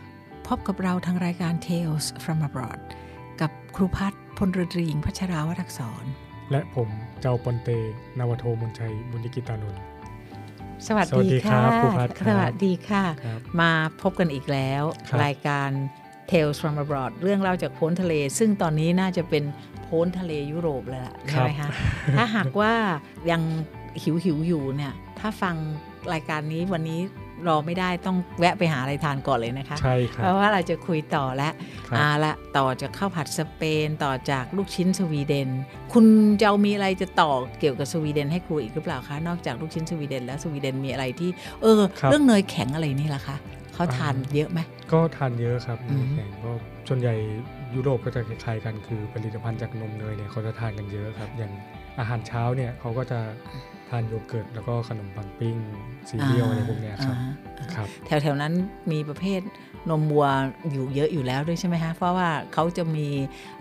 พ บกับเราทางรายการ Tales from Abroad กับครูพัฒน์พลเรือตรีหญิงพัชราวรักษร และผมเจ้าปอนเตนาวโทมนชัย บุญกิตานนท์สวัสสวัสดีดีครัค่ะบครูพัฒน์ครับสวัสดีค่ะครับมาพบกันอีกแล้วครับรายการ Tales from Abroad เรื่องเล่าจากโพ้นทะเล ซึ่งตอนนี้น่าจะเป็นโพ้นทะเลยุโรปเลยล่ะใช่ไหมคะถ้าหากว่ายังหิวหิวๆอยู่เนี่ย ถ้าฟังรายการนี้วันนี้ รอไม่ได้ต้องแวะไปหาอะไรทานก่อนเลยนะคะ ใช่ครัเพบราะว่าเราจะคุยต่อแล้วครับอ่าละต่อจากข้าวผัดสเปน ต่อจากลูกชิ้นสวีเดน คุณจะเอามีอะไรจะต่อเกี่ยวกับสวีเดนให้ครูอีกหรือเปล่าคะนอกจากลูกชิ้นสวีเดน แล้วสวีเดนมีอะไรที่เออครับเรื่องเนยแข็งอะไรนี่ล่ะคะเขาทานอ่าเยอะไหมก็ทานเยอะครับอืมแข่งก็ส่วนใหญ่ยุโรปก็จะคล้ายๆกันคือผลิตภัณฑ์จากนมเนยเนี่ยเขาจะทานกันเยอะครับอย่างอาหารเช้าเนี่ยเขาก็จะ ทานโยเกิร์ตแล้วก็ขนมปังปิ้งซีเรียลอะไรพวกเนี้ยครับอ่าครับ แถวๆนั้นมีประเภทนมวัวอยู่เยอะอยู่แล้วด้วยใช่ไหมคะเพราะว่าเขาจะมี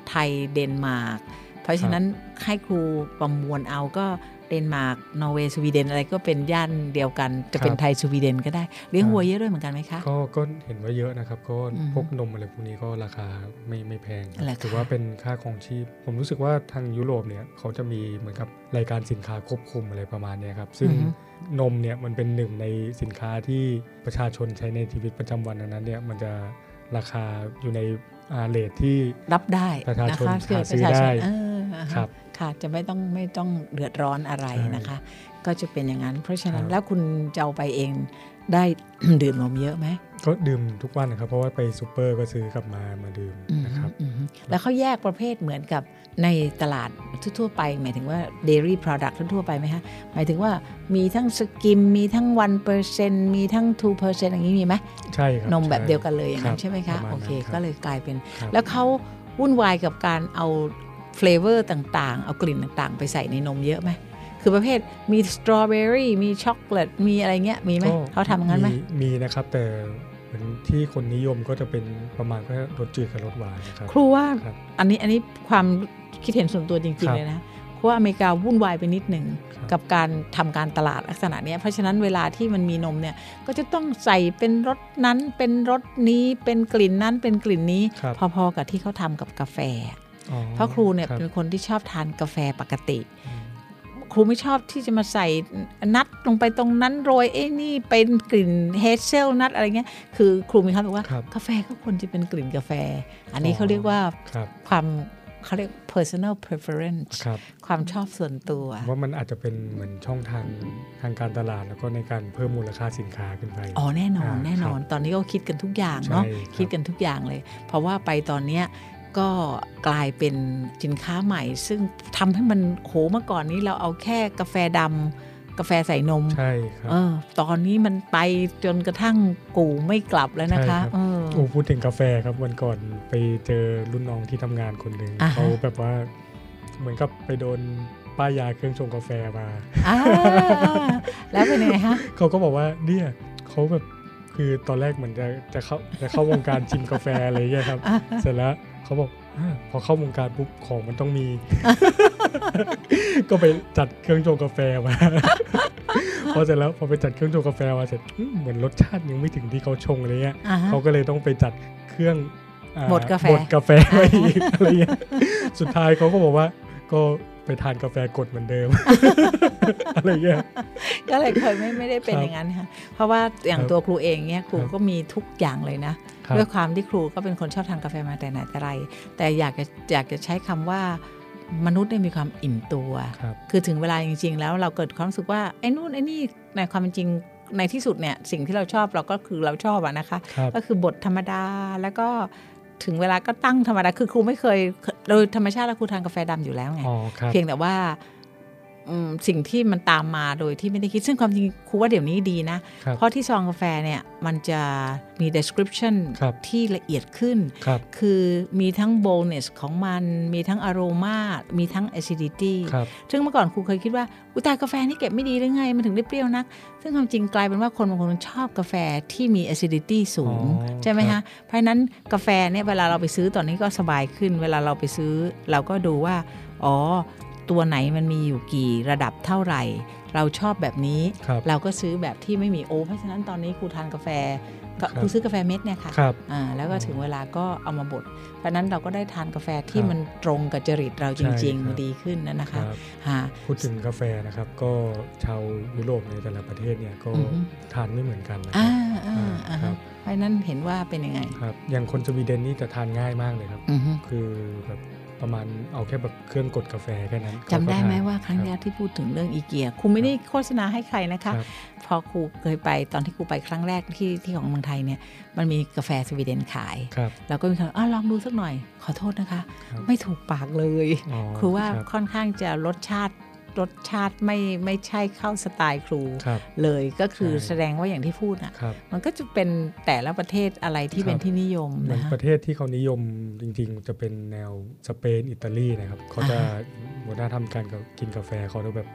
ไทยเดนมาร์กเพราะฉะนั้นให้ครูประมวลเอาก็ เดนมาร์กนอร์เวย์สวีเดนอะไรก็เป็นย่านเดียวกันจะเป็นครับไทยสวีเดนก็ได้เลี้ยงอ่าวัวเยอะด้วยเหมือนกันไหมคะก็ก็เห็นว่าเยอะนะครับก็อืมพวกนมอะไรพวกนี้ก็ราคาไม่ไม่แพงครับราคาถือว่าเป็นค่าครองชีพ ผมรู้สึกว่าทางยุโรปเนี่ยเขาจะมีเหมือนกับรายการสินค้าควบคุมอะไรประมาณเนี้ยครับซึ่งอือฮึนมเนี่ยมันเป็นหนึ่งในสินค้าที่ประชาชนใช้ในชีวิตประจำวันดังนั้นเนี่ยมันจะราคาอยู่ในอาเลทที่รับได้ประชาชนนะคะเกิดหาซื้อประชาชนได้เอออ่าฮะ ครับค่ะจะไม่ต้องไม่ต้องเดือดร้อนอะไรใช่นะคะ ก็จะเป็นอย่างนั้น เพราะฉะนั้นครับแล้วคุณจะเอาไปเองได้ดื่มนมเยอะไหมก็ดื่มทุกวันนะครับ เพราะว่าไปซูเปอร์ก็ซื้อกลับมามาดื่มอืมนะครับอืมแล้วเขาแยกประเภทเหมือนกับในตลาดทั่วๆไป หมายถึงว่า dairy product ทั่วๆไปไหมคะหมายถึงว่ามีทั้งสกิม มีทั้ง 1%มีทั้ง 2%อย่างนี้มีไหมใช่ครับนมแบบใช่เดียวกันเลยอย่างนั้รันบใช่ไหมปคะระมาณโอเคนั้นรับก็เลยกลายเป็นครับแล้วเขาวุ่นวายกับการเอา เฟลเวอร์ต่างๆ เอากลิ่นต่างๆ ไปใส่ในนมเยอะไหม คือประเภทมีสตรอเบอรี่มีช็อกโกแลตมีอะไรเงี้ยมีไหมก็เขาทำงั้นไหมมีนะครับแต่เหมือนที่คนนิยมก็จะเป็นประมาณแค่รสจืดกับรสหวานนะครับครูว่าครับอันนี้อันนี้ความคิดเห็นส่วนตัวจริงครัๆบเลยนะเพราะว่าอเมริกาวุ่นวายไปนิดหนึ่งครับกับการทำการตลาดลักษณะเนี้ยเพราะฉะนั้นเวลาที่มันมีนมเนี่ยก็จะต้องใส่เป็นรสนั้นเป็นรสนี้เป็นกลิ่นนั้นเป็นกลิ่นนี้ครับพอๆกับที่เขาทำกับกาแฟอ๋อ เพราะครูเนี่ยบเป็นคนที่ชอบทานกาแฟปกติอืมครูไม่ชอบที่จะมาใส่นัดลงไปตรงนั้นโรยเอ้นี่เป็นกลิ่นเฮเซลนัดอะไรเงี้ยคือครูมีคำบอกว่าครับกาแฟก็ควรจะเป็นกลิ่นกาแฟ อันนี้เขาเรียกว่าครับความเขาเรียก personal preference ครับความชอบส่วนตัว ว่ามันอาจจะเป็นเหมือนช่องทางทางการตลาด แล้วก็ในการเพิ่มมูลค่าสินค้าขึ้นไป อ๋อแน่นอนอ่าแน่นอน ตอนนี้ก็คิดกันทุกอย่างเนาะใช่ครับคิดกันทุกอย่างเลย เพราะว่าไปตอนเนี้ย ก็กลายเป็นสินค้าใหม่ ซึ่งทำให้มันโหเมื่อก่อนนี้เราเอาแค่กาแฟดำกาแฟใส่นม ใช่ครับเออตอนนี้มันไปจนกระทั่งกูไม่กลับแล้วนะคะใช่ครับเออโอ้พูดถึงกาแฟครับวันก่อนไปเจอรุ่นน้องที่ทำงานคนหนึ่งอ่าฮะเขาแบบว่าเหมือนกับไปโดนป้ายยาเครื่องชงกาแฟมาอ่าแล้วเป็นยังไงฮะเขาก็บอกว่าเนี่ยเขาแบบคือตอนแรกเหมือนจะจะเข้าจะเข้าวงการชิมกาแฟอะไรเงี้ยครับอ่าเสร็จแล้ว เขาบอกอาพอเข้าวงการปุ๊บของมันต้องมี ก็ไปจัดเครื่องชงกาแฟมาพอเสร็จแล้วพอไปจัดเครื่องชงกาแฟมาเสร็จอืมเหมือนรสชาติยังไม่ถึงที่เขาชงอะไรเงี้ยอ่าฮะเขาก็เลยต้องไปจัดเครื่องอ่บดกาแฟบดกาแฟไว้อีกอะไรเงี้ยสุดท้ายเขาก็บอกว่าก็ ไปทานกาแฟกดเหมือนเดิม อะไรเงี้ยก็เลยเคยไม่ไม่ได้เป็นครับอย่างนั้นค่ะเพราะว่าอย่างครับตัวครูเองเนี่ยครูครับก็มีทุกอย่างเลยนะครับด้วยความที่ครูก็เป็นคนชอบทานกาแฟมาแต่ไหนแต่ไร แต่อยากจะอยากจะใช้คำว่ามนุษย์เนี่ยมีความอิ่มตัวครับคือถึงเวลาจริง ๆ แล้วเราเกิดความรู้สึกว่าไอ้นู่นไอ้นี่ในความเป็นจริงในที่สุดเนี่ยสิ่งที่เราชอบเราก็คือเราชอบอะนะคะครับก็คือบทธรรมดาแล้วก็ ถึงเวลาก็ตั้งธรรมดาคือครูไม่เคยโดยธรรมชาติแล้วครูทานกาแฟดำอยู่แล้วไงอ๋อครับเพียงแต่ว่าอืม สิ่งที่มันตามมาโดยที่ไม่ได้คิด ซึ่งความจริงครูว่าเดี๋ยวนี้ดีนะครับเพราะที่ซองกาแฟเนี่ยมันจะมี description ครับที่ละเอียดขึ้นครับคือมีทั้ง boldness ของมัน มีทั้ง aroma มีทั้ง acidity ครับซึ่งเมื่อก่อนครูเคยคิดว่า อุยตายกาแฟนี่เก็บไม่ดีหรือไง มันถึงได้เปรี้ยวนัก ซึ่งความจริงกลายเป็นว่าคนบางคนชอบกาแฟที่มี acidity สูงอ๋อใช่ไหมครัคะบเพราะฉะนั้นกาแฟเนี่ยเวลาเราไปซื้อตอนนี้ก็สบายขึ้น เวลาเราไปซื้อเราก็ดูว่าอ๋อ ตัวไหนมันมีอยู่กี่ระดับเท่าไหร่ เราชอบแบบนี้ครับเราก็ซื้อแบบที่ไม่มีโอเพราะฉะนั้นตอนนี้ครูทานกาแฟก็ครับครูซื้อกาแฟเม็ดเนี่ยค่ะครับอ่าแล้วก็ถึงเวลาก็เอามาบด เพราะฉะนั้นเราก็ได้ทานกาแฟที่ครับมันตรงกับจริตเราจใช่ริงครับๆดีขึ้นนะนะคคะรับฮะพูดถึงกาแฟนะครับก็ชาวยุโรปในแต่ละประเทศเนี่ยก็อือฮึทานไม่เหมือนกันนะคอ่ารับอ่าอ่าครัฮะบเพราะฉะนั้นเห็นว่าเป็นยังไงครับอย่างคนสวีเดนนี่จะทานง่ายมากเลยครับอือฮึคือแบบ ประมาณเอาแค่แบบเครื่องกดกาแฟแค่นั้นจำได้ไหมเขก็ทนว่าครั้งแรบกที่พูดถึงเรื่องอีเกียครูไม่ได้โฆษณาให้ใครนะคะครับพอครูเคยไปตอนที่ครูไปครั้งแรกที่ที่ของเมืองไทยเนี่ยมันมีกาแฟสวีเดนขายครับเราก็มีคนอ้าวลองดูสักหน่อยขอโทษนะคะครับไม่ถูกปากเลยอ๋อครูว่ารับค่อนข้างจะรสชาติ รสชาติไม่ไม่ใช่เข้าสไตล์ครูครับเลยก็คือใช่แสดงว่าอย่างที่พูดอะครับมันก็จะเป็นแต่ละประเทศอะไรที่ครับเป็นที่นิยมเหมือนนะประเทศที่เขานิยมจริงๆ จะเป็นแนวสเปนอิตาลีนะครับเขาจะวัฒนธรรมการกินกาแฟเขาจะแบบ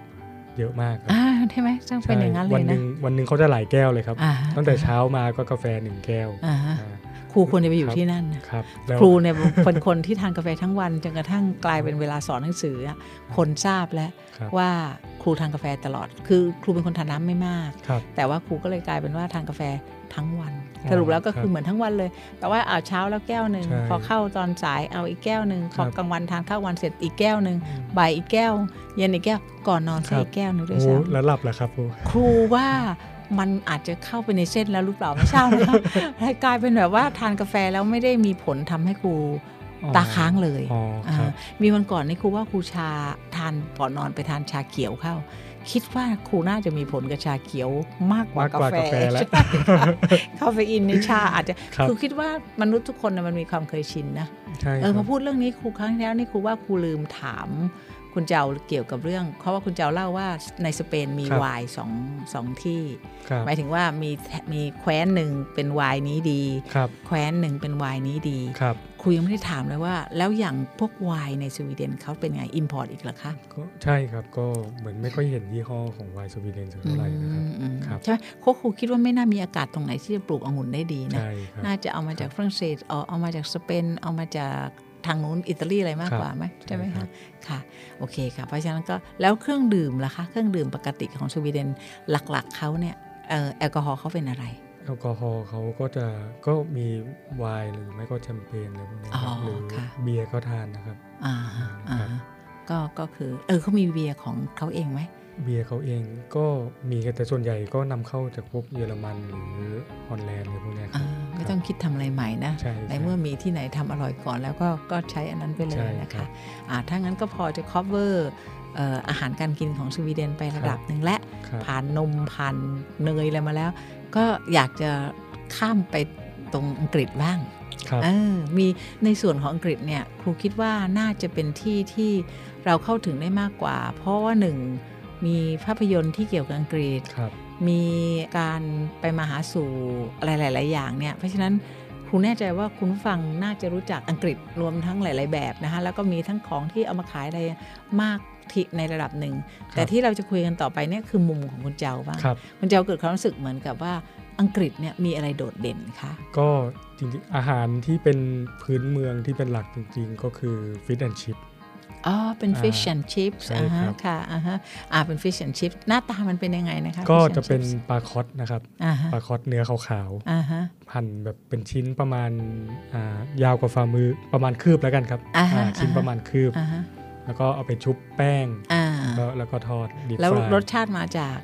เยอะมากครับอ่าใช่ไหมต้องเป็นอย่างนั้นเลวัยหนะนึ่งวันหนึ่งเขาจะหลายแก้วเลยครับอ่าตั้งแต่เช้ามาก็กาแฟหนึ่งแก้วอ่าฮะอ่าค รูควรจะไปอยู่ครับที่นั่นนะครับแล้วครูเนี่ยเป็นคนที่ทานกาแฟทั้งวันจนกระทั่งกลายเป็นเวลาสอนหนังสืออะคนทราบแล้วครับว่าครูทานกาแฟตลอด คือครูเป็นคนทานน้ำไม่มากครับแต่ว่าครูก็เลยกลายเป็นว่าทานกาแฟทั้งวันอ๋อสรุปแล้วก็ครับคือเหมือนทั้งวันเลย แต่ว่าเอาเช้าแล้วแก้วหนึ่งใช่พอเข้าตอนสายเอาอีกแก้วหนึ่งพครัอบกลางวันทานข้าววันเสร็จอีกแก้วหนึ่งอืมบ่ายอีกแก้ว เย็นอีกแก้วก่อนนอนครัใส่บอีกแก้วหนึ่งด้วยโอ้ซ้แล้วหลับเหรอครับครูำครูว่า มันอาจจะเข้าไปในเส้นแล้วหรือเปล่าไม่ทราบนะคะให้กลายเป็นแบบว่าทานกาแฟแล้วไม่ได้มีผลทำให้ครูอ๋อตาค้างเลยอ๋อครับามีวันก่อนนี่ครูว่าครูชาทานก่อนนอนไปทานชาเขียวเข้า คิดว่าครูน่าจะมีผลกับชาเขียวมากกว่ามากกว่ากาแฟแล้วใช่ค่ะคาเฟอีนในชาอาจจะครับครูคิดว่ามนุษย์ทุกคนน่ะมันมีความเคยชินนะใช่เออคพรัอบพูดเรื่องนี้ครูครั้งที่แล้วนี่ครูว่าครูลืมถาม คุณเจ้าเกี่ยวกับเรื่อง เพราะว่าคุณเจ้าเล่าว่าในสเปนมีครับไวน์สองสองที่ครับหมายถึงว่ามีมีแคว้นหนึ่งเป็นไวน์นี้ดีครับแคว้นหนึ่งเป็นไวน์นี้ดีครับครูยังไม่ได้ถามเลยว่า แล้วอย่างพวกไวน์ในสวีเดนเขาเป็นไง import อีกเหรอคะก็ใช่ครับก็เหมือนไม่ค่อยเห็นยี่ห้อของไวน์สวีเดนสักเท่าไหร่นะครับอืมอืมครับใช่ไหมเพราะครูคิดว่าไม่น่ามีอากาศตรงไหนที่จะปลูกองุ่นได้ดีนะใช่ครับน่าจะเอามาจากฝรั่งเศสเอาเอามาจากสเปนเอามาจาก ทางนู้นอิตาลีอะไรมากครับกว่าไหมใช่ไหมใช่ครัคะบค่ะโอเคค่ะเพราะฉะนั้นก็แล้วเครื่องดื่มล่ะคะ เครื่องดื่มปกติของสวีเดนหลักๆเขาเนี่ยเอ่อแอลกอฮอล์เขาเป็นอะไรแอลกอฮอล์เขาก็จะก็มีไวน์หรือไม่ก็แชมเปญอะไรพวกนี้ครับอ๋อหรือค่ะเบียร์ก็ทานนะครับอ่าฮะอ่าครับฮะก็ก็คือเออเขามีเบียร์ของเขาเองไหม เบียร์เขาเองก็มีแต่ส่วนใหญ่ก็นำเข้าจากพวกเยอรมันหรือฮอลแลนด์อะไรพวกเนี้ยคอ่ารับไม่ต้องคิดทำอะไรใหม่นะใช่ในใช่เมื่อมีที่ไหนทำอร่อยก่อนแล้วก็ก็ใช้อันนั้นไปเลใช่ยนะครัคะบอ่าถ้างั้นก็พอจะ cover เอ่ออาหารการกินของสวีเดนไประดับหนึ่งและครับผ่านนมผ่านเนยอะไรมาแล้ว ก็อยากจะข้ามไปตรงอังกฤษบ้างครับเออมีในส่วนของอังกฤษเนี่ยครูคิดว่าน่าจะเป็นที่ที่เราเข้าถึงได้มากกว่า เพราะว่าหนึ่ง มีภาพยนตร์ที่เกี่ยวกับอังกฤษครับมีการไปมาหาสู่อะไรหลาย ๆ อย่างเนี่ย เพราะฉะนั้นครูแน่ใจว่าคุณผู้ฟังน่าจะรู้จักอังกฤษรวมทั้งหลาย ๆ แบบนะคะ แล้วก็มีทั้งของที่เอามาขายอะไรมากที่ในระดับหนึ่ง แต่ที่เราจะคุยกันต่อไปเนี่ยคือมุมของคุณเจ้าบ้างครับคุณเจ้าเกิดความรู้สึกเหมือนกับว่าอังกฤษเนี่ยมีอะไรโดดเด่นคะ ก็จริงๆ อาหารที่เป็นพื้นเมืองที่เป็นหลักจริง ๆ ก็คือฟิชแอนชิพ อ๋อ เป็นอ่า fish and chips ใช่อ่าฮะครับ ค่ะอ่าฮะอ่าเป็น fish and chips หน้าตามันเป็นยังไงนะคะ ก็ fish and จะเป็น chips ปลาคอตนะครับอ่าฮะปลาคอตเนื้อขาวอ่าฮะ ๆหั่นแบบเป็นชิ้นประมาณอ่ายาวกว่าฝ่ามือประมาณคืบแล้วกันครับอ่าฮะอ่าชิ้นอ่าฮะ ประมาณคืบ อ่าฮะแล้วก็เอาไปชุบแป้ง อ่าแล้วแล้วก็ทอดดีฟแล้วฟายรสชาติมาจาก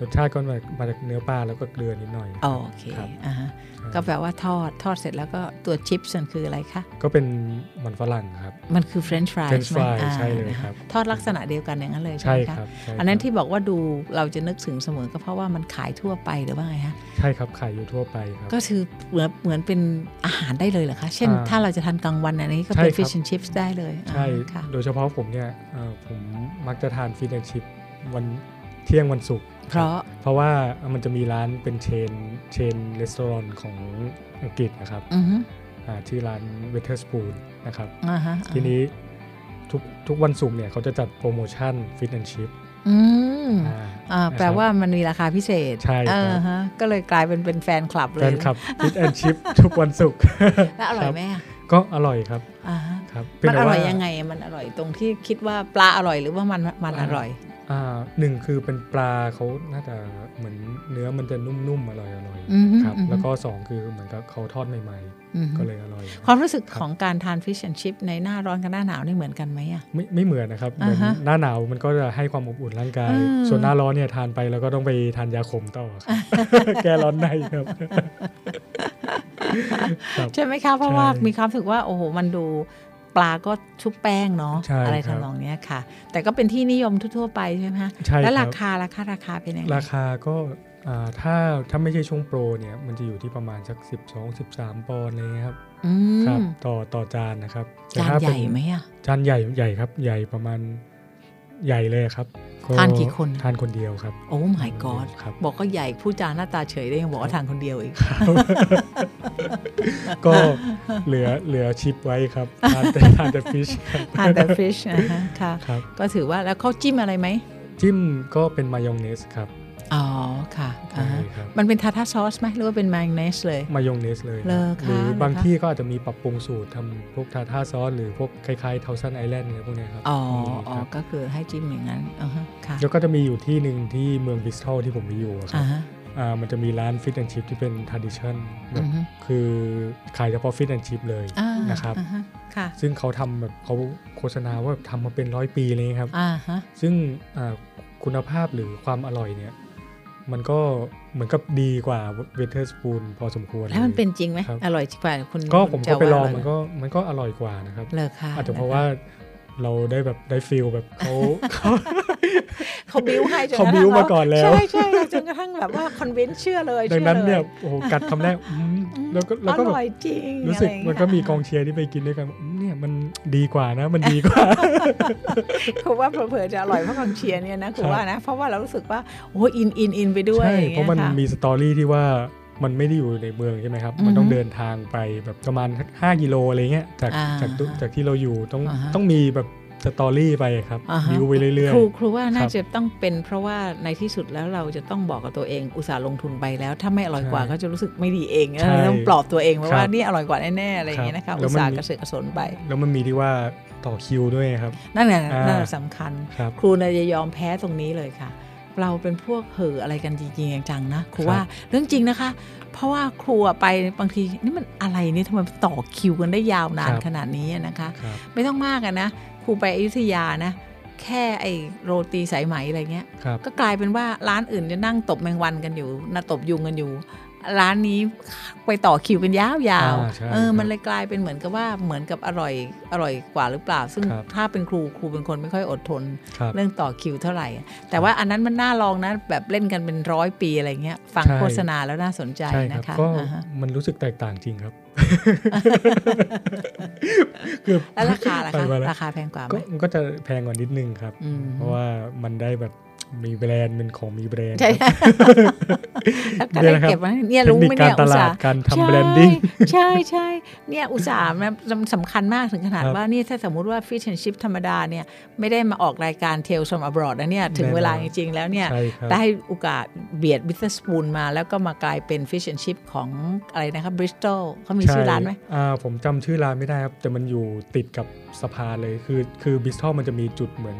รสชาติก็มามาจากเนื้อปลาแล้วก็เกลือนิดหน่อยโอเคครับอ่าฮะใช่ก็แปลว่าทอดทอดเสร็จแล้วก็ตัวชิปส์มันคืออะไรคะก็เป็นมันฝรั่งครับ มันคือ French fries French ไหม fry อ่าใช่เลยครับทอดลักษณะเดียวกันอย่างนั้นเลยใช่ใช่ไหมคะครับใช่อันนั้นครับที่บอกว่าดูเราจะนึกถึงเสมอก็เพราะว่ามันขายทั่วไปหรือว่าไงฮะใช่ครับขายอยู่ทั่วไปครับก็คือเหมือนเหมือนเป็นอาหารได้เลยเหรอคะ เช่นอ่าถ้าเราจะทานกลางวันอันนี้ก็ใช่เป็นครับ fish and chips ได้เลยใช่อ่าค่ะโดยเฉพาะผมเนี่ยเอ่อผมมักจะทาน fish and chips วันเที่ยงวันศุกร์ เพราะเพราะว่ามันจะมีร้านเป็น chain chain restaurant ของอังกฤษนะครับอือฮึอ่าชื่อร้าน Wetherspoon นะครับอ่าฮะทีนี้ทุกทุกวันศุกร์เนี่ยเขาจะจัดโปรโมชั่นฟิชแอนชิพอืมอ่าอ่านะครับแปลว่ามันมีราคาพิเศษ ใช่ครับอ่าฮะก็เลยกลายเป็นเป็นแฟนคลับเลแฟยนคลับฟิชแอนชิพทุกวันศุกร์แล้วอร่อคยบไหมอะก็อร่อยครับอ่าฮะครับมันอร่อยแต่ว่ายังไงอะมันอร่อยตรงที่คิดว่าปลาอร่อยหรือว่ามันมันอร่อยอ่า หนึ่งคือเป็นปลาเขาน่าจะเหมือนเนื้อมันจะนุ่มๆอร่อยอร่อยอือฮึครับอือฮึแล้วก็สองคือเหมือนกับเขาทอดใหม่อือฮึๆก็เลยอร่อย ความรู้สึกครับของการทาน fish and chip ในหน้าร้อนกับหน้าหนาวนี่เหมือนกันไหมอะไม่ไม่เหมือนนะครับเหมือนอ่าฮะหน้าหนาวมันก็จะให้ความอบอุ่นร่างกายอืมส่วนหน้าร้อนเนี่ยทานไปแล้วก็ต้องไปทานยาขมต่อครับแก้ร้อนในครับครับใช่ไหมคะเพราะใช่ว่ามีความรู้สึกว่าโอ้โหมันดูป ลาก็ชุบแป้งเนาะใช่อะไรครับทำนองเนี้ยค่ะ แต่ก็เป็นที่นิยมทั่วๆไปใช่ไหมคะใช่แล้วครารับคาราคาราคาเป็นยังไงราคาก็อ่าถ้าถ้าไม่ใช่ช่วงโปรเนี่ยมันจะอยู่ที่ประมาณสัก 12 13 ปอนด์อะไรเลยครับอืครับมต่อต่อจานนะครับแต่จานถ้ใหเป็ญ่ไหมอะจานใหญ่ใหญ่ครับ ใหญ่ประมาณใหญ่เลยครับ ทานกี่คนทานคนเดียวครับ โอ้ my god ครับบอกก็ใหญ่ผู้จาหน้าตาเฉยได้ยังบอกว่าทานคนเดียวอีก ก็เหลือเหลือชิปไว้ครับ ทานแต่ทานแต่ฟิชครับทานแต่ fish นะคะค่ะครับก็ถือว่าแล้วเขาจิ้มอะไรไหม จิ้มก็เป็นมายองเนสครับ อ๋อค่ะอ่าใช่ฮะครับมันเป็น tartar sauce ไหมหรือว่าเป็นมายองเนสเลยมายองเนสเลยเหรอหรือคะบางเหรอคะที่ก็อาจจะมีปรับปรุงสูตรทำพวก tartar sauce หรือพวกคล้ายๆ Thousand Island เนี่ยพวกเนี้ยครับอ๋อมีอ๋อครับก็คือให้จิ้มอย่างนั้นอ่าฮะค่ะแล้วก็จะมีอยู่ที่หนึ่งที่เมืองบริสตอลที่ผมไปอยู่อะครัอ่าบฮะอ่ามันจะมีร้าน fish and chip ที่เป็นท a ดิชันแบอืบอฮึคือขายเฉพาะ fish and chip เลยอ่านะครับอ่าฮะค่ะซึ่งเขาทำแบบเขาโฆษณาว่าทำมาเป็นร้อยปีเลยครับอ่าฮะซึ่งอ่าคุณภาพหรือความอร่อยเนี่ย มันก็เหมือนกับดีกว่าเวเทอร์สปูนพอสมควรแล้วมันลยเป็นจริงไหมครับอร่อยกว่าคุณก็ผมก็ไปลองจะว่ามันก็มันก็อร่อยกว่านะครับเลอค่ะอาจจะเพราะว่า เราได้แบบได้ฟิลแบบเขาเขาเขาบิ้วให้จนเขาบิ้วมาก่อนแล้ว ใช่ใช่จนกระทั่งแบบว่าคอนวินเชื่อเลยดังนั้นชื่อลเนี่ยโอ้โหกัดคำแรกอืมแล้วก็แล้วก็อแบบร่อยจริงรู้สึกะไย่ามันเยก็มีกองเชียร์ที่ไปกินด้วยกันอืมเนี่ยมันดีกว่านะ มันดีกว่าคือว่าเผลอๆจะอร่อยเพราะกองเชียร์เนี่ยนะคือครับว่านะ เพราะว่าเรารู้สึกว่าโอ้อินอินอินไปด้วยใช่อย่างเพงี้ยราะมันค่มีสตอรี่ที่ว่า มันไม่ได้อยู่ในเมืองใช่ไหมครับอือฮึมันต้องเดินทางไปแบบประมาณ5กิโลอะไรเงี้ยจากอ่าจากตุจากที่เราอยู่ต้องอ่าฮะต้องมีแบบสตอรี่ไปครับอ่าฮะวิวไปเรื่อยครูครูว่าน่าครับจะต้องเป็นเพราะว่าในที่สุดแล้วเราจะต้องบอกกับตัวเองอุตส่าห์ลงทุนไปแล้ว ถ้าไม่อร่อยกว่าใช่ก็จะรู้สึกไม่ดีเองใช่เราต้องปลอบตัวเองไว้ครับว่านี่อร่อยกว่าแน่ๆอะไรอย่างเงี้ยนะครัคะบแล้อุวตมันส่าห์มีกระเสือกกระสนไปๆแล้วมันมีที่ว่าต่อคิวด้วยครับ นั่นแหละอ่านั่นแหละสำคัญ ครับครูเนี่ยจะยอมแพ้ตรงนี้เลยค่ะ เราเป็นพวกเห่ออะไรกันจริงๆจังๆนะครูครับว่าเรื่องจริงนะคะ เพราะว่าครูอะไปบางทีนี่มันอะไรนี่ทำไมต่อคิวกันได้ยาวนานขนาดนี้อะนะคะครับไม่ต้องมากอะนะครูไปอยุธยานะแค่ไอโรตีสายไหมอะไรเงี้ยครับก็กลายเป็นว่าร้านอื่นจะนั่งตบแมงวันกันอยู่นะตบยุงกันอยู่ ร้านนี้ไปต่อคิวกันยาวอ่าๆใช่เออครับมันเลยกลายเป็นเหมือนกับว่าเหมือนกับอร่อยอร่อยกว่าหรือเปล่า ซึ่งครับถ้าเป็นครูครูเป็นคนไม่ค่อยอดทนครับเรื่องต่อคิวเท่าไหร่อะแต่ว่าอันนั้นมันน่าลองนะแบบเล่นกันเป็นร้อยปีอะไรเงี้ย ฟังใช่โฆษณาแล้วน่าสนใจใช่ครันะบคะก็อ่าฮะมันรู้สึกแตกต่างจริงครับคือแล้วราคาล่ะไปคะมาแล้วราคาแพงกว่าไหมก็มันก็จะแพงกว่านิดนึงครับอืมเพราะว่ามันได้แบบ มีแบรนด์เป็นของมีแบรนด์ใช่ครับแล้วก็เนี่ได้ยนะครับเก็บไว้เนี่ยเทครู้นิคไหมกาเนี่รยตอุตลาส่าดห์การใช่ทำแบรนดิ้งใช่ใช่เนี่ยอุตส่าห์มันสำคัญมากถึงขนาดครับว่านี่ถ้าสมมุติว่าฟิช and ชิพธรรมดาเนี่ยไม่ได้มาออกรายการ Tales from Abroad นะเนี่ยถึงแน่นอนเวลาจริงๆแล้วเนี่ยใช่ครับได้โอกาสเบียดบิสสปูนมาแล้วก็มากลายเป็น Fish and Chip ของอะไรนะครับบริสตอลเขามีชื่อร้านไหมใอ่าผมจำชื่อร้านไม่ได้ครับแต่มันอยู่ติดกับสะพานเลยคือคือบริสตอลมันจะมีจุดเหมือน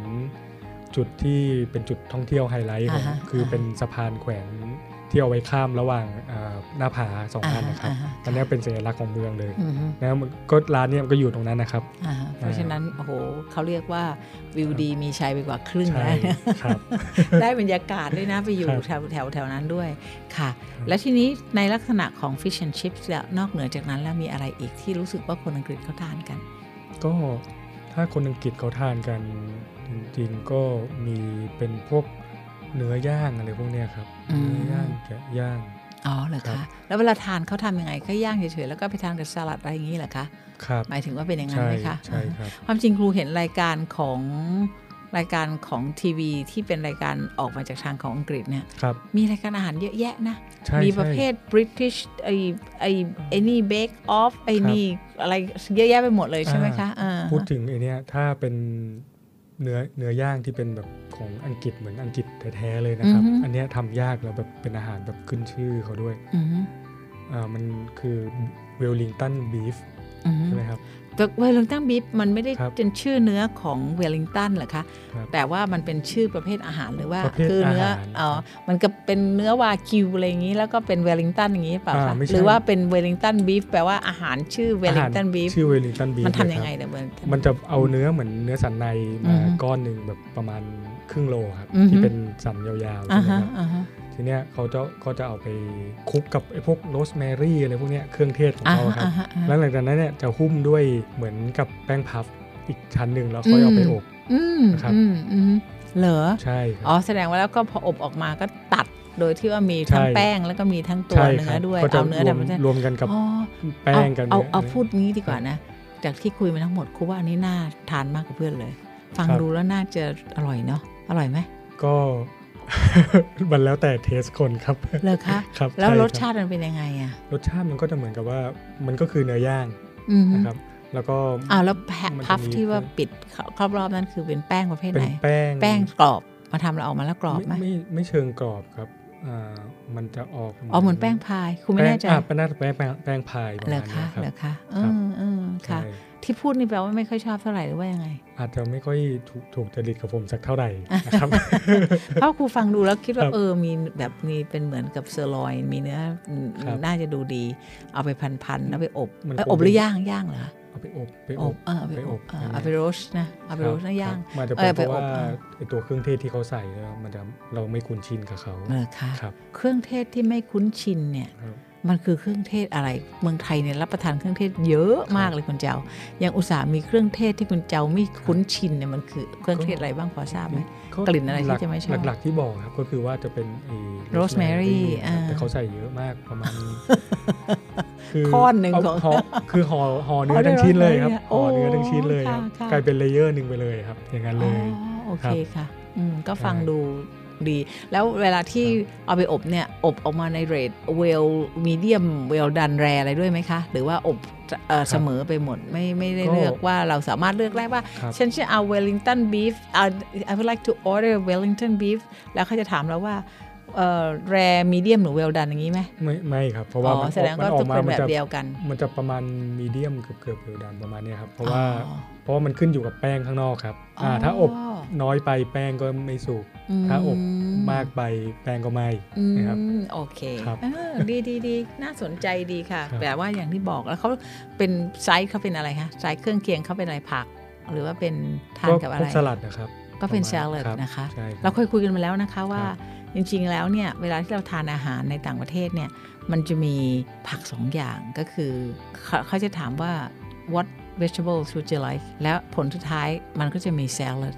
จุดที่เป็นจุดท่องเที่ยวไฮไลท์ของอ่าฮะคือเป็นสะพานแขวนที่เอาไว้ข้ามระหว่างอ่าหน้าผาสองอันนะครับอ่าฮะอันนี้เป็นสัญลักษณ์ของเมืองเลยอือฮึนะมันก็ร้านเนี้ยมันก็อยู่ตรงนั้นนะครับอ่าฮะเพราะฉะนั้นโอ้โหเขาเรียกว่าวิวดีมีชัยไปกว่าครึ่งใช่แล้วครับได้บรรยากาศด้วยนะไปอยู่ครับแถวแถวแถวนั้นด้วยค่ะ และทีนี้ในลักษณะของ Fish and Chips เนี่ยนอกเหนือจากนั้นแล้วมีอะไรอีกที่รู้สึกว่าคนอังกฤษเขาทานกัน ก็ถ้าคนอังกฤษเขาทานกัน จริงๆก็มีเป็นพวกเนื้อย่างอะไรพวกเนี้ยครับอืมเนื้อย่างแกะย่างอ๋อเหรอครัคะบแล้วเวลาทานเขาทำยังไงก็ย่างเฉยๆแล้วก็ไปทานกับสลัดอะไรอย่างนี้เหรอคะครับหมายถึงว่าเป็นอย่างนั้นใช่ไหมคะใช่ครับความจริงครูเห็นรายการของรายการของทีวีที่เป็นรายการออกมาจากทางของอังกฤษเนี่ยครับมีรายการอาหารเยอะแยะนะใช่มีประใช่เภท British ไอไอไอนี่เบคออฟไอนี่อะไรเยอะแยะไปหมดเลยใช่ไหมคะอ่าพูดถึงไอเนี้ยถ้าเป็น เนื้อเนื้อย่างที่เป็นแบบของอังกฤษเหมือนอังกฤษแท้ๆเลยนะครับ อันเนี้ยทำยากแล้วแบบเป็นอาหารแบบขึ้นชื่อเขาด้วยอือฮึอ่ามันคือเวลลิงตันบีฟอือฮึใช่ไหมครับแต่ เวลลิงตันบีฟมันไม่ได้ครับเป็นชื่อเนื้อของเวลลิงตันเหรอคะครับแต่ว่ามันเป็นชื่อประเภทอาหารหรือว่าประเภทคือเนื้ออาหารอ๋อมันก็เป็นเนื้อวากิวอะไรอย่างนี้ แล้วก็เป็นเวลลิงตันอย่างนี้เปล่าอ่าคะไม่ใช่หรือว่าเป็น Wellington beef แปลว่าอาหารชื่อ Wellington beef ชื่อ Wellington beef มันทำยังไงเนี่ยเวลลิงตันมันจะเอาเนื้อเหมือนเนื้อสันในอืมาอฮึก้อนหนึ่งแบบประมาณครึ่งโลครับอือฮึที่เป็นสันยาวๆอ่าใช่ไหมฮะครับอ่าฮะ ทีเนี้ยเขาจะเขาจะเอาไปคลุกกับไอ้พวกโรสแมรี่อะไรพวกเนี้ยเครื่องเทศของอ่าเขาฮะครับอ่าฮะอ่าแล้วฮะหลังจากนั้นเนี่ยจะหุ้มด้วยเหมือนกับแป้ง puff อีกชั้นหนึ่งแล้วค่อยเอาไปอบอืมนะครับอืมอืมเหรอใช่ครับอ๋อแสดงว่าแล้วก็พออบออกมาก็ตัดโดยที่ว่ามีทั้งใช่แป้งแล้วก็มีทั้งตัวใช่เนื้ครัอบด้วยก็จะเอาเนื้อรวธรมรมชาติรวมกันกับอ๋อแป้งกับเอานื้เอาพูดงี้ดีกว่านะ จากที่คุยมาทั้งหมดครูว่าอันนี้น่าทานมากกว่าเพื่อนเลย ฟังครับดูแล้วน่าจะอร่อยเนาะอร่อยไหมก็ มันแล้วแต่เทสคนครับเลยคะครับแล้วใช่รคสบชาติมันเป็นยังไงอะรสชาติมันก็จะเหมือนกับว่ามันก็คือเนื้อย่างอืมนะครับแล้วก็อ้าวแล้วแพะมันจะพัฟมีที่ว่าปิดครอบรอบนั้นคือเป็นแป้งประเภทเป็ไหนนแป้งแป้งกรอบมาทำแล้วออกมาแล้วกรอบไหมไม่ไม่ไม่เชิงกรอบครับอ่ามันจะออกอ๋อเหมือนแป้งพาย คุณไม่แน่ใจป้งอะเป็นน่าจะแป้งแป้งแป้งพายประเหรมาอณคะนี้ครับเหรอคะเอครับอเออค่ะใช่ ที่พูดนี่แปลว่าไม่ค่อยชอบเท่าไหร่หรือว่ายังไง อาจจะไม่ค่อยถูกถูกจริตกับผมสักเท่าไหร่นะครับเพราะครูฟังดูแล้วคิดว่าครับเออมีแบบมีเป็นเหมือนกับเซอร์ลอยน์มีเนื้ออืมครับน่าจะดูดี เอาไปพันๆแล้วไปอบมันเอ้ยคงอบหรืเป็นอย่างย่างเหรอเอาไปอบไปออบบเออเอาไปไปออบบเอออย่างเงี้ยเอาไปโรสนะเอาไปโรสครับนะย่างครับมันจะเอเป็นอเพราะไปอบว่าอ่าไอตัวเครื่องเทศที่เขาใส่แล้วมันจะเราไม่คุ้นชินกับเขาเหรอคะครับ เครื่องเทศที่ไม่คุ้นชินเนี่ยครับ มันคือเครื่องเทศอะไร เมืองไทยเนี่ยรับประทานเครื่องเทศเยอะมากเลยคุณเจ้า อย่างอุตสาห์มีเครื่องเทศที่คุณเจ้าไม่คุ้นชินเนี่ยมันคือเครื่องเทศอะไรบ้างพอทราบไหมกลิ่นอะไรที่จะไม่ชอบหลักหลักๆที่บอกครับก็คือว่าจะเป็นไอ้ Rosemary ครับอ่าแต่เขาใส่เยอะมากประมาณคือก้อนหนึ่งเาของห่อคือห่อห่อเนื้อ๋ออทั้งชิ้นเลยครับโอ้ห่อเนื้อทั้งชิ้นเลยครับค่ะค่ะกลายเป็นเลเยอร์หนึ่งไปเลยครับ อย่างนั้นเลอ๋อยโอเคค่ะอืมก็ฟังใช่ดู ดี แล้วเวลาที่เอาไปอบเนี่ย อบออกมาในเรทเวลมีเดียมเวลดันแรอะไรด้วยไหมคะ หรือว่าอบเอ่อเสมอไปหมดไม่ไม่ได้เลือกว่าเราสามารถเลือกได้ว่าครับฉันจะเอา Wellington beef I would like to order Wellington beef แล้วเขาจะถามเราว่าเอ่อ แรมีเดียมหรือเวลดันอย่างนี้ไหมไม่ไม่ครับ เพราะอ๋ว่าอมันแสดงมัว่านออทุกกมาคนมัแบบจะเดียวกัน มันจะประมาณมีเดียมเกือบเกือบเวลดันประมาณเนี้ยครับเพราะว่าอ๋อเพราะว่ามันขึ้นอยู่กับแป้งข้างนอกครับอ่าถ้าอบน้อยไปแป้งก็ไม่สุกถ้าอบมากไปแป้งก็ไหม้อืมนะครับโอเคครับเออดีดีดีน่าสนใจดีค่ะครับแต่ว่าอย่างที่บอกแล้วเขาเป็นไซส์เขาเป็นอะไรคะไซส์เครื่องเคียงเขาเป็นอะไรผัก หรือว่าเป็นทานก็กับอะพวไรกสลัดนะครับก็เป็นประแซมาณลัดรับนะคะใช่ครับเราเคยคุยกันมาแล้วนะคะว่าครับ จริงๆแล้วเนี่ยเวลาที่เราทานอาหารในต่างประเทศเนี่ยมันจะมีผักสองอย่างก็คือเขาเขาจะถามว่า what vegetables would you like แล้วผลสุดท้ายมันก็จะมี salad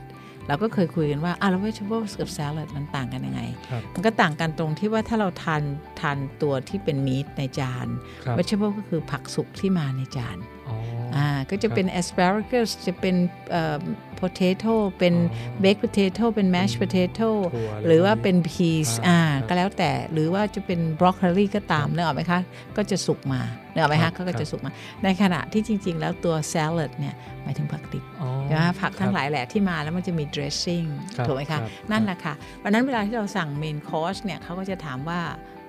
เราก็เคยคุยกันว่าอะแล้ว vegetables กับ salad มันต่างกันยังไงครับมันก็ต่างกันตรงที่ว่าถ้าเราทานทานตัวที่เป็นมีทในจานครับ vegetable ก็คือผักสุกที่มาในจานอ๋ออ่าก็จะเป็น asparagus จะเป็นเอ่อ potato เป็นอ๋อ baked potato เป็น mashed potato ถั่วะไหรือว่าเป็นย่งงี้ peas อ่าอ่าครับก็แล้วแต่หรือว่าจะเป็น broccoli ก็ตามเนกออกไหมคะ ก็จะสุกมาเนกออกไหมครัคะบเขาก็ครัจะบสุกมา ในขณะที่จริง ๆ แล้วตัว salad เนี่ยหมายถึงผักดิบอ๋อ ใช่ไหมผักทั้คงรับหลายแหละที่มาแล้วมันจะมี dressing ครับถูกไหมครัคะบนั่นแหละค่ะวันนั้นเวลาที่เราสั่ง main course เนี่ยเขาก็จะถามว่า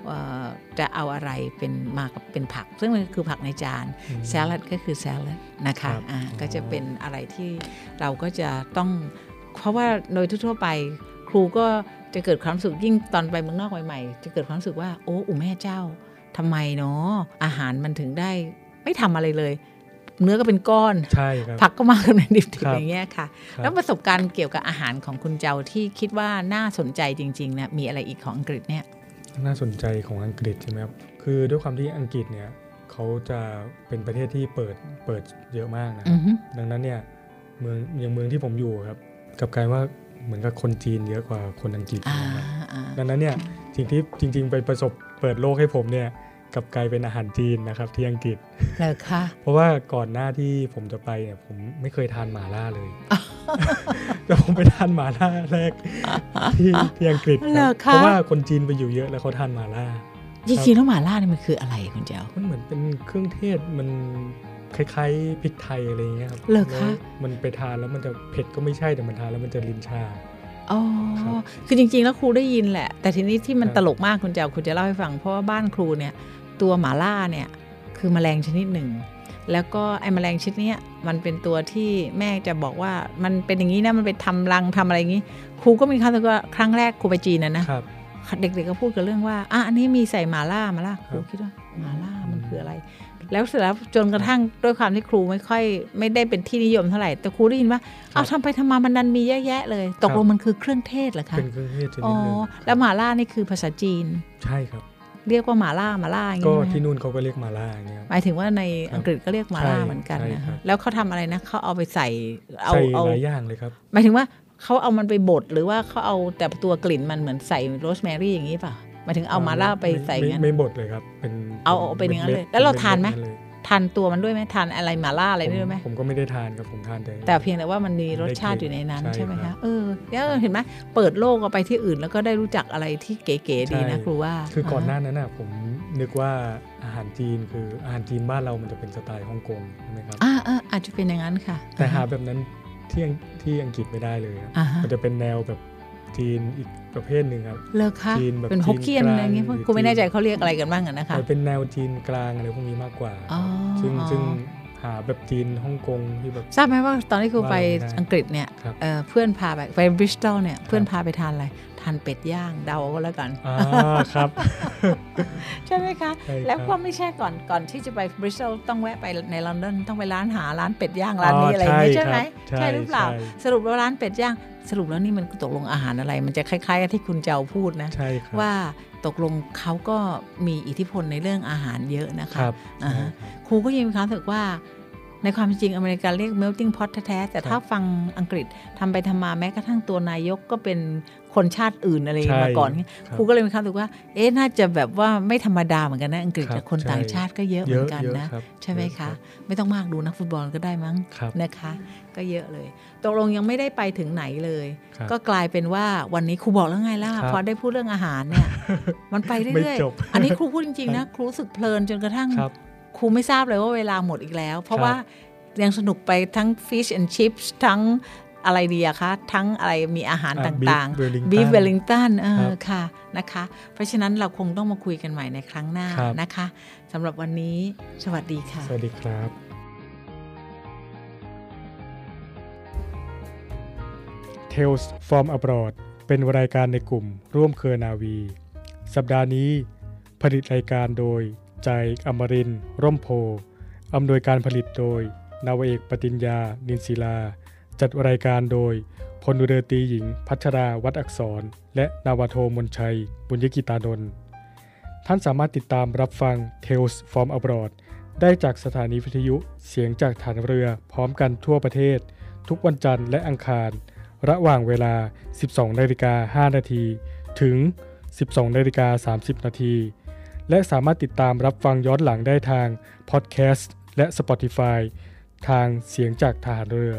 เอ่อจะเอาอะไรเป็นมากับเป็นผัก ซึ่งมันคือผักในจานอืมแซลัดก็คือแซลัดนะคะครับอ่าอ๋อก็จะเป็นอะไรที่เราก็จะต้อง เพราะว่าโดยทั่วๆไปครูก็จะเกิดความรู้สึกยิ่งตอนไปเมืองนอกใหม่ๆ จะเกิดความรู้สึกว่าโอ้อุแม่เจ้าทำไมเนาะอาหารมันถึงได้ไม่ทำอะไรเลย เนื้อก็เป็นก้อนใช่ครับผักก็มากันในดิบครับๆอย่างเงี้ยค่ะครับแล้วประสบการณ์เกี่ยวกับอาหารของคุณเจ้าที่คิดว่าน่าสนใจจริงๆเนี่ยมีอะไรอีกของอังกฤษเนี่ยน่าสนใจของอังกฤษใช่ไหมครับคือด้วยความที่อังกฤษเนี่ยเขาจะเป็นประเทศที่เปิดเปิดเยอะมากนะคอืรับอฮึดังนั้นเนี่ยเมืองอย่างเมืองที่ผมอยู่ครับกลับกลายว่าเหมือนกับคนจีนเยอะกว่าคนอังกฤษอ่านะครับอ่าดังนั้นเนี่ยสิ่งที่จริง ๆ ไปประสบเปิดโลกให้ผมเนี่ย กลับกลายเป็นอาหารจีนนะครับที่อังกฤษเลยค่ะเพราะว่าก่อนหน้าที่ผมจะไปเนี่ยผมไม่เคยทานหมาล่าเลยแต่ผมไปทานหมาล่าแรกที่ที่อังกฤษคเหรรัอบคะเพราะว่าคนจีนไปอยู่เยอะแล้วเขาทานหมาล่าจริงๆแล้วหม่าล่าเนี่ยมันคืออะไรคุณเจ้ามันเหมือนเป็นเครื่องเทศมันคล้ายๆพริกไทยอะไรอย่างเงี้ยครับเหรอคะแล้วมันไปทานแล้วมันจะเผ็ดก็ไม่ใช่แต่มันทานแล้วมันจะลิ้นชาอ๋อครับคือจริงๆ แล้วครูได้ยินแหละ แต่ทีนี้ที่มันครับตลกมากคุณเจ้าคุณจะเล่าให้ฟัง เพราะว่าบ้านครูเนี่ย ตัวหมาล่าเนี่ยคือแมลงชนิดหนึ่ง แล้วก็ไอ้แมลงชนิดเนี้ยมันเป็นตัวที่แม่จะบอกว่ามันเป็นอย่างนี้นะมันไปทำรังทำอะไรอย่างนี้ครูก็มีครั้งว่าครั้งแรกครูไปจีนนะนะครับเด็กๆก็พูดกันเรื่องว่าอะอันนี้มีใส่หมาล่าหมาล่าครูครับคิดว่าหมาล่ามันคืออะไร แล้วเสร็จแล้วจนกระทั่งด้วยความที่ครูไม่ค่อยไม่ได้เป็นที่นิยมเท่าไหร่แต่ครูได้ยินว่าเอาทำไปทำมามันดันมีเยอะแยะเลย ตกลงมันคือเครื่องเทศเหรอคะเป็นเครื่องเทศชนิอ๋ดอหนึ่งแล้วหมาล่านี่คือภาษาจีน ใช่ครับ เรียกว่าหมาล่าหมาล่าอย่างก็นี้ไหมที่นู่นเขาก็เรียกหมาล่าอย่างเงี้ยครับหมายถึงว่าในครับอังกฤษก็เรียกหมาล่าใช่เหมือนกันใช่นะครับแล้วเขาทำอะไรนะเขาเอาไปใส่เอาใส่เอาหลายอย่างเลยครับหมายถึงว่าเขาเอามันไปบดหรือว่าเขาเอาแต่ตัวกลิ่นมันเหมือนใส่โรสแมรี่อย่างนี้ป่ะหมายถึงเอาหมาล่าไปใส่ไม่งั้นไม่บดเลยครับเป็นเอาเอาเป็นอย่างนั้นเลยม็ดๆแล้วเราทานไหมป็เดๆเลย ทานตัวมันด้วยไหมทานอะไรหมาล่าอะไรด้วยไหมผมผมก็ไม่ได้ทานครับผมทานแต่แต่เพียงแต่ว่ามันมีรสชาติอยู่ในนั้นใช่ใช่ไหมครัคะบเออแล้วเห็นไหมเปิดโลกออกไปที่อื่น แล้วก็ได้รู้จักอะไรที่เก๋ๆดีนะใช่ครูว่า คือก่อนหน้านั้นน่ะผมนึกว่าอาหารจีนคืออาหารจีนบ้านเรามันจะเป็นสไตล์ฮ่องกงใช่ไหมครับอ่าอ่าอาจจะเป็นอย่างนั้นค่ะ แต่หาแบบนั้นที่อังที่อังกฤษไม่ได้เลยครับอ่าฮะมันจะเป็นแนวแบบ จีนอีกประเภทหนึ่งครับเลิกคะจีนแบบเป็นฮกเกี้ยนจีนอะไรอย่างเงี้ยกลางหรือครูไม่แน่ใจจีนเขาเรียกอะไรกันบ้างอะนะคะมันเป็นแนวจีนกลางอะไรพวกนี้มากกว่าอ๋อซึ่งอ๋อซึ่งหาแบบจีนฮ่องกงที่แบบทราบไหมว่าตอนที่ครูไปว่าเราไม่ได้อังกฤษเนี่ยครับเอ่อเพื่อนพาไปไปบริสตอลเนี่ยเพื่อนพาไปทานอะไรทานเป็ดย่างเดาก็แล้วกันอ่าครับ ใช่ไหมคะใช่ครับแล้วก็ไม่ใช่ก่อนก่อนที่จะไปบริสตอลต้องแวะไปในลอนดอนต้องไปร้านหาร้านเป็ดย่างร้านนี้อ๋อออะไรอย่างนี้ใช่ใช่ไหมครับใช่ใช่หรือเปล่าใช่สรุปแล้วร้านเป็ดย่าง สรุปแล้วนี่มันตกลงอาหารอะไร มันจะคล้ายๆกับที่คุณเจ้าพูดนะใช่ครับว่าตกลงเขาก็มีอิทธิพลในเรื่องอาหารเยอะนะคะครับอ่าฮะใช่ครับครูก็ยังมีความรู้สึกว่า ในความเป็นจริงอเมริกาเรียก melting pot แท้ๆแต่ถ้าฟังอังกฤษทำไปทำมาแม้กระทั่งตัวนายกก็เป็นคนชาติอื่นอะไรใช่มาก่อนครับครูก็เลยมีความรู้สึกว่า เอ๊ะน่าจะแบบว่าไม่ธรรมดาเหมือนกันนะ อังกฤษครับแต่คนใช่ต่างชาติก็เยอะเหเยมืออะนกันเยอะนะครับใช่ไหมเยอคะรับไม่ต้องมากดูนักฟุตบอลก็ได้มั้งครับนะคะ ก็เยอะเลย ตกลงยังไม่ได้ไปถึงไหนเลยครับก็กลายเป็นว่าวันนี้ครูบอกแล้วไงล่ะครับพอได้พูดเรื่องอาหารเนี่ย มันไปไม่เรื่อยจบๆอันนี้ครูพูดจริงๆนะครูรู้สึกเพลินจนกระทั่ง ครับครูไม่ทราบเลยว่าเวลาหมดอีกแล้ว เพราะครับว่ายังสนุกไปทั้ง fish and chips ทั้งอะไรดีอะคะ ทั้งอะไรมีอาหารอ่าต่าง beef ๆ Wellington beef wellington เอครัอบค่ะนะคะ เพราะฉะนั้นเราคงต้องมาคุยกันใหม่ในครั้งหน้าครับนะคะสำหรับวันนี้ สวัสดีค่ะ สวัสดีครับ Tales from abroad เป็นรายการในกลุ่มร่วมเครือนาวี สัปดาห์นี้ผลิตรายการโดย ใจายอมรินร่มโพอำนวยการผลิตโดย นาวเอกปติญญา นินศิลา จัดรายการโดยพลเรือตีหญิง พัชราวัดอักษร และนาวโทมนชัย บุญยกิตานนท์ท่านสามารถติดตามรับฟัง Tales from abroad ได้จากสถานีวิทยุเสียงจากฐานเรือพร้อมกันทั่วประเทศ ทุกวันจันทร์และอังคาร ระหว่างเวลา 12นาฬิกา5นาทีถึง 12นาฬิกา30นาที และสามารถติดตามรับฟังย้อนหลังได้ทางพอดแคสต์และ Spotify ทางเสียงจากทหารเรือ